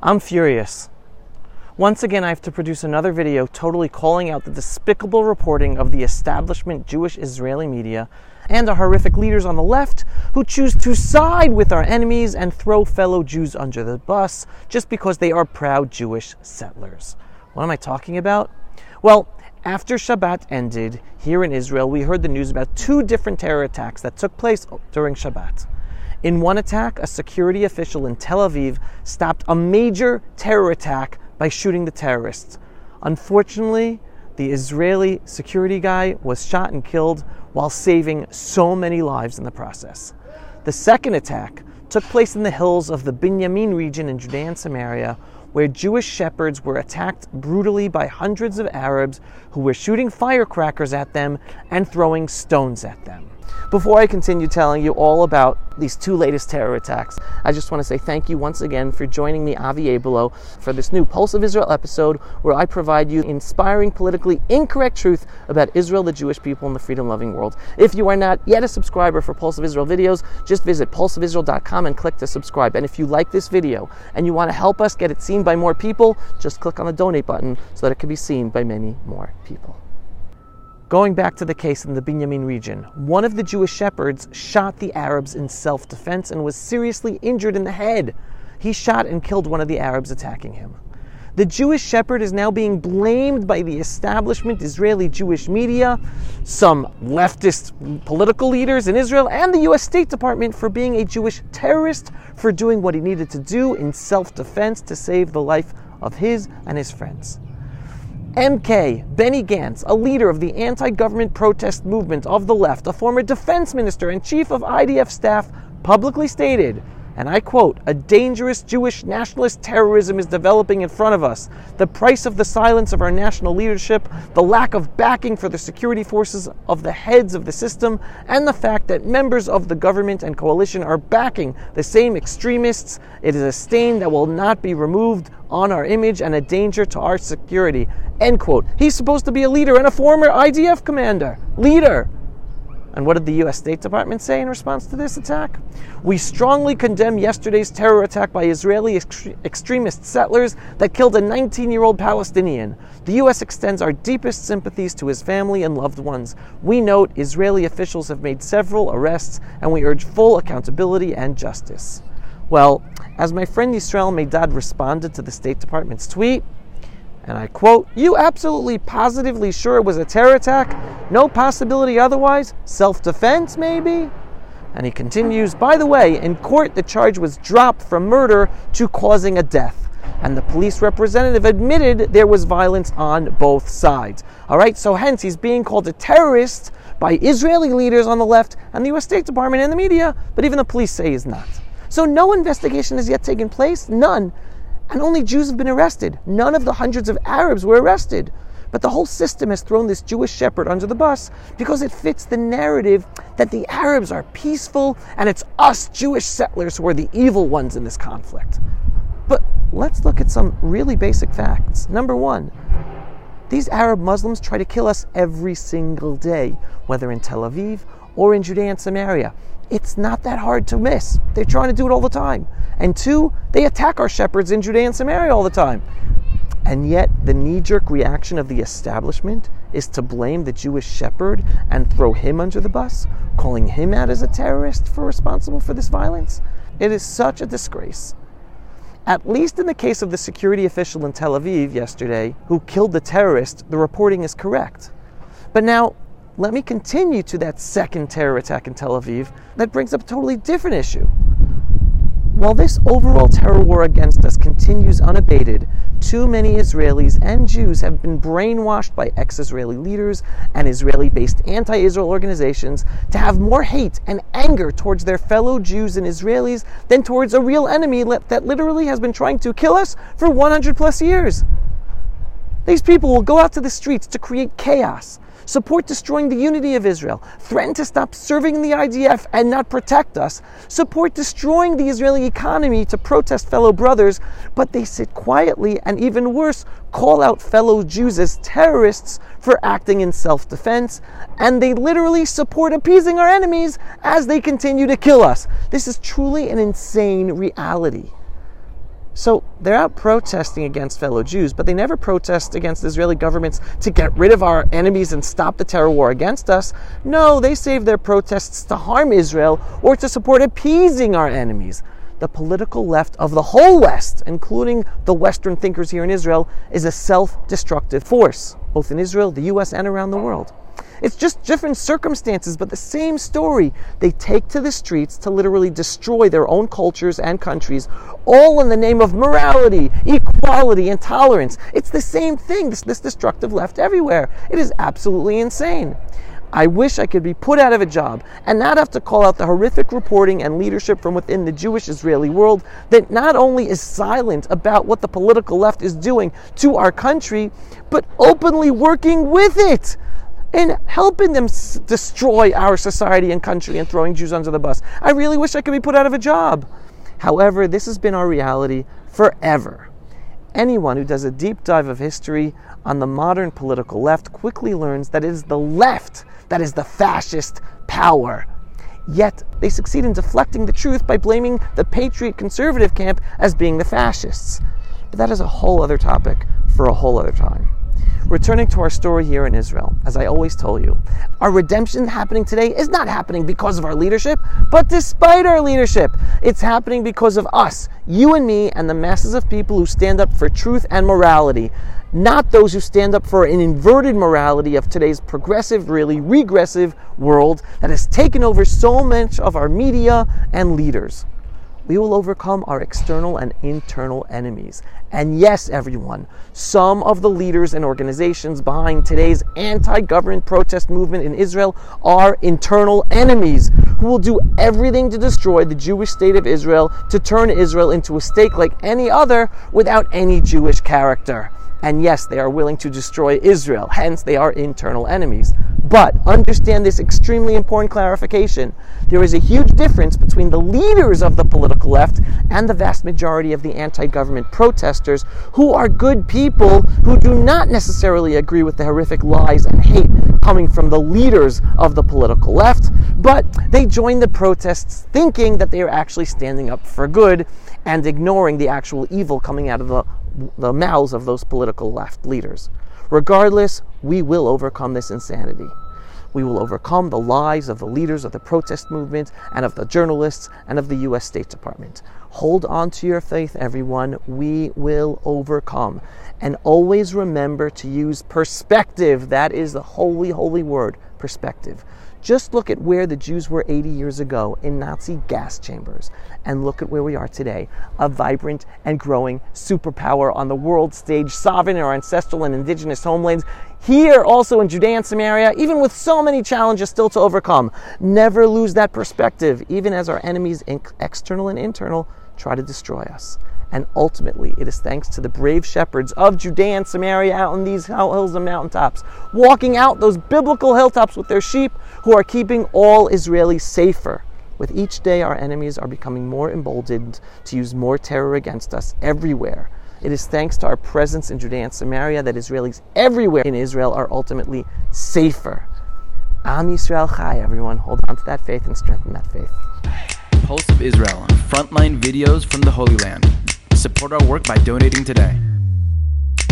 I'm furious. Once again, I have to produce another video totally calling out the despicable reporting of the establishment Jewish Israeli media and the horrific leaders on the left who choose to side with our enemies and throw fellow Jews under the bus just because they are proud Jewish settlers. What am I talking about? Well, after Shabbat ended here in Israel, we heard the news about two different terror attacks that took place during Shabbat. In one attack, a security official in Tel Aviv stopped a major terror attack by shooting the terrorists. Unfortunately, the Israeli security guy was shot and killed while saving so many lives in the process. The second attack took place in the hills of the Binyamin region in Judea and Samaria, where Jewish shepherds were attacked brutally by hundreds of Arabs who were shooting firecrackers at them and throwing stones at them. Before I continue telling you all about these two latest terror attacks, I just want to say thank you once again for joining me, Avi Abelow, for this new Pulse of Israel episode where I provide you inspiring, politically incorrect truth about Israel, the Jewish people, and the freedom loving world. If you are not yet a subscriber for Pulse of Israel videos, just visit pulseofisrael.com and click to subscribe. And if you like this video and you want to help us get it seen by more people, just click on the donate button so that it can be seen by many more people. Going back to the case in the Binyamin region, one of the Jewish shepherds shot the Arabs in self defense and was seriously injured in the head. He shot and killed one of the Arabs attacking him. The Jewish shepherd is now being blamed by the establishment Israeli Jewish media, some leftist political leaders in Israel, and the US State Department for being a Jewish terrorist for doing what he needed to do in self defense to save the life of his and his friends. MK, Benny Gantz, a leader of the anti government protest movement of the left, a former defense minister and chief of IDF staff, publicly stated, and I quote, a dangerous Jewish nationalist terrorism is developing in front of us. The price of the silence of our national leadership, the lack of backing for the security forces of the heads of the system, and the fact that members of the government and coalition are backing the same extremists, it is a stain that will not be removed on our image and a danger to our security. End quote. He's supposed to be a leader and a former IDF commander. Leader. And what did the US State Department say in response to this attack? We strongly condemn yesterday's terror attack by Israeli ex- extremist settlers that killed a 19 year old Palestinian. The U.S. extends our deepest sympathies to his family and loved ones. We note Israeli officials have made several arrests and we urge full accountability and justice. Well, as my friend Yisrael Medad responded to the State Department's tweet, and I quote, You absolutely positively sure it was a terror attack? No possibility otherwise? Self defense, maybe? And he continues, By the way, in court, the charge was dropped from murder to causing a death. And the police representative admitted there was violence on both sides. All right, so hence he's being called a terrorist by Israeli leaders on the left and the US State Department and the media, but even the police say he's not. So no investigation has yet taken place, none. And only Jews have been arrested. None of the hundreds of Arabs were arrested. But the whole system has thrown this Jewish shepherd under the bus because it fits the narrative that the Arabs are peaceful and it's us Jewish settlers who are the evil ones in this conflict. But let's look at some really basic facts. Number one, these Arab Muslims try to kill us every single day, whether in Tel Aviv or in Judea and Samaria. It's not that hard to miss. They're trying to do it all the time. And two, they attack our shepherds in Judea and Samaria all the time. And yet, the knee jerk reaction of the establishment is to blame the Jewish shepherd and throw him under the bus, calling him out as a terrorist for responsible for this violence. It is such a disgrace. At least in the case of the security official in Tel Aviv yesterday who killed the terrorist, the reporting is correct. But now, let me continue to that second terror attack in Tel Aviv that brings up a totally different issue. While this overall terror war against us continues unabated, too many Israelis and Jews have been brainwashed by ex Israeli leaders and Israeli based anti Israel organizations to have more hate and anger towards their fellow Jews and Israelis than towards a real enemy that literally has been trying to kill us for 100 plus years. These people will go out to the streets to create chaos, support destroying the unity of Israel, threaten to stop serving the IDF and not protect us, support destroying the Israeli economy to protest fellow brothers, but they sit quietly and even worse, call out fellow Jews as terrorists for acting in self defense, and they literally support appeasing our enemies as they continue to kill us. This is truly an insane reality. So they're out protesting against fellow Jews, but they never protest against Israeli governments to get rid of our enemies and stop the terror war against us. No, they save their protests to harm Israel or to support appeasing our enemies. The political left of the whole West, including the Western thinkers here in Israel, is a self destructive force, both in Israel, the US, and around the world. It's just different circumstances, but the same story. They take to the streets to literally destroy their own cultures and countries, all in the name of morality, equality, and tolerance. It's the same thing, this, this destructive left everywhere. It is absolutely insane. I wish I could be put out of a job and not have to call out the horrific reporting and leadership from within the Jewish Israeli world that not only is silent about what the political left is doing to our country, but openly working with it and helping them s- destroy our society and country and throwing Jews under the bus. I really wish I could be put out of a job. However, this has been our reality forever. Anyone who does a deep dive of history on the modern political left quickly learns that it is the left that is the fascist power. Yet they succeed in deflecting the truth by blaming the patriot conservative camp as being the fascists. But that is a whole other topic for a whole other time. Returning to our story here in Israel, as I always told you, our redemption happening today is not happening because of our leadership, but despite our leadership. It's happening because of us, you and me, and the masses of people who stand up for truth and morality, not those who stand up for an inverted morality of today's progressive, really regressive world that has taken over so much of our media and leaders we will overcome our external and internal enemies. And yes, everyone, some of the leaders and organizations behind today's anti government protest movement in Israel are internal enemies who will do everything to destroy the Jewish state of Israel to turn Israel into a state like any other without any Jewish character. And yes, they are willing to destroy Israel, hence, they are internal enemies. But understand this extremely important clarification. There is a huge difference between the leaders of the political left and the vast majority of the anti government protesters who are good people who do not necessarily agree with the horrific lies and hate coming from the leaders of the political left, but they join the protests thinking that they are actually standing up for good and ignoring the actual evil coming out of the the mouths of those political left leaders. Regardless, we will overcome this insanity. We will overcome the lies of the leaders of the protest movement and of the journalists and of the US State Department. Hold on to your faith, everyone. We will overcome. And always remember to use perspective. That is the holy, holy word perspective. Just look at where the Jews were 80 years ago in Nazi gas chambers, and look at where we are today a vibrant and growing superpower on the world stage, sovereign in our ancestral and indigenous homelands. Here, also in Judea and Samaria, even with so many challenges still to overcome. Never lose that perspective, even as our enemies, external and internal, try to destroy us. And ultimately, it is thanks to the brave shepherds of Judea and Samaria out on these hills and mountaintops, walking out those biblical hilltops with their sheep, who are keeping all Israelis safer. With each day, our enemies are becoming more emboldened to use more terror against us everywhere. It is thanks to our presence in Judea and Samaria that Israelis everywhere in Israel are ultimately safer. Am Yisrael Chai, everyone. Hold on to that faith and strengthen that faith. Pulse of Israel, frontline videos from the Holy Land. Support our work by donating today.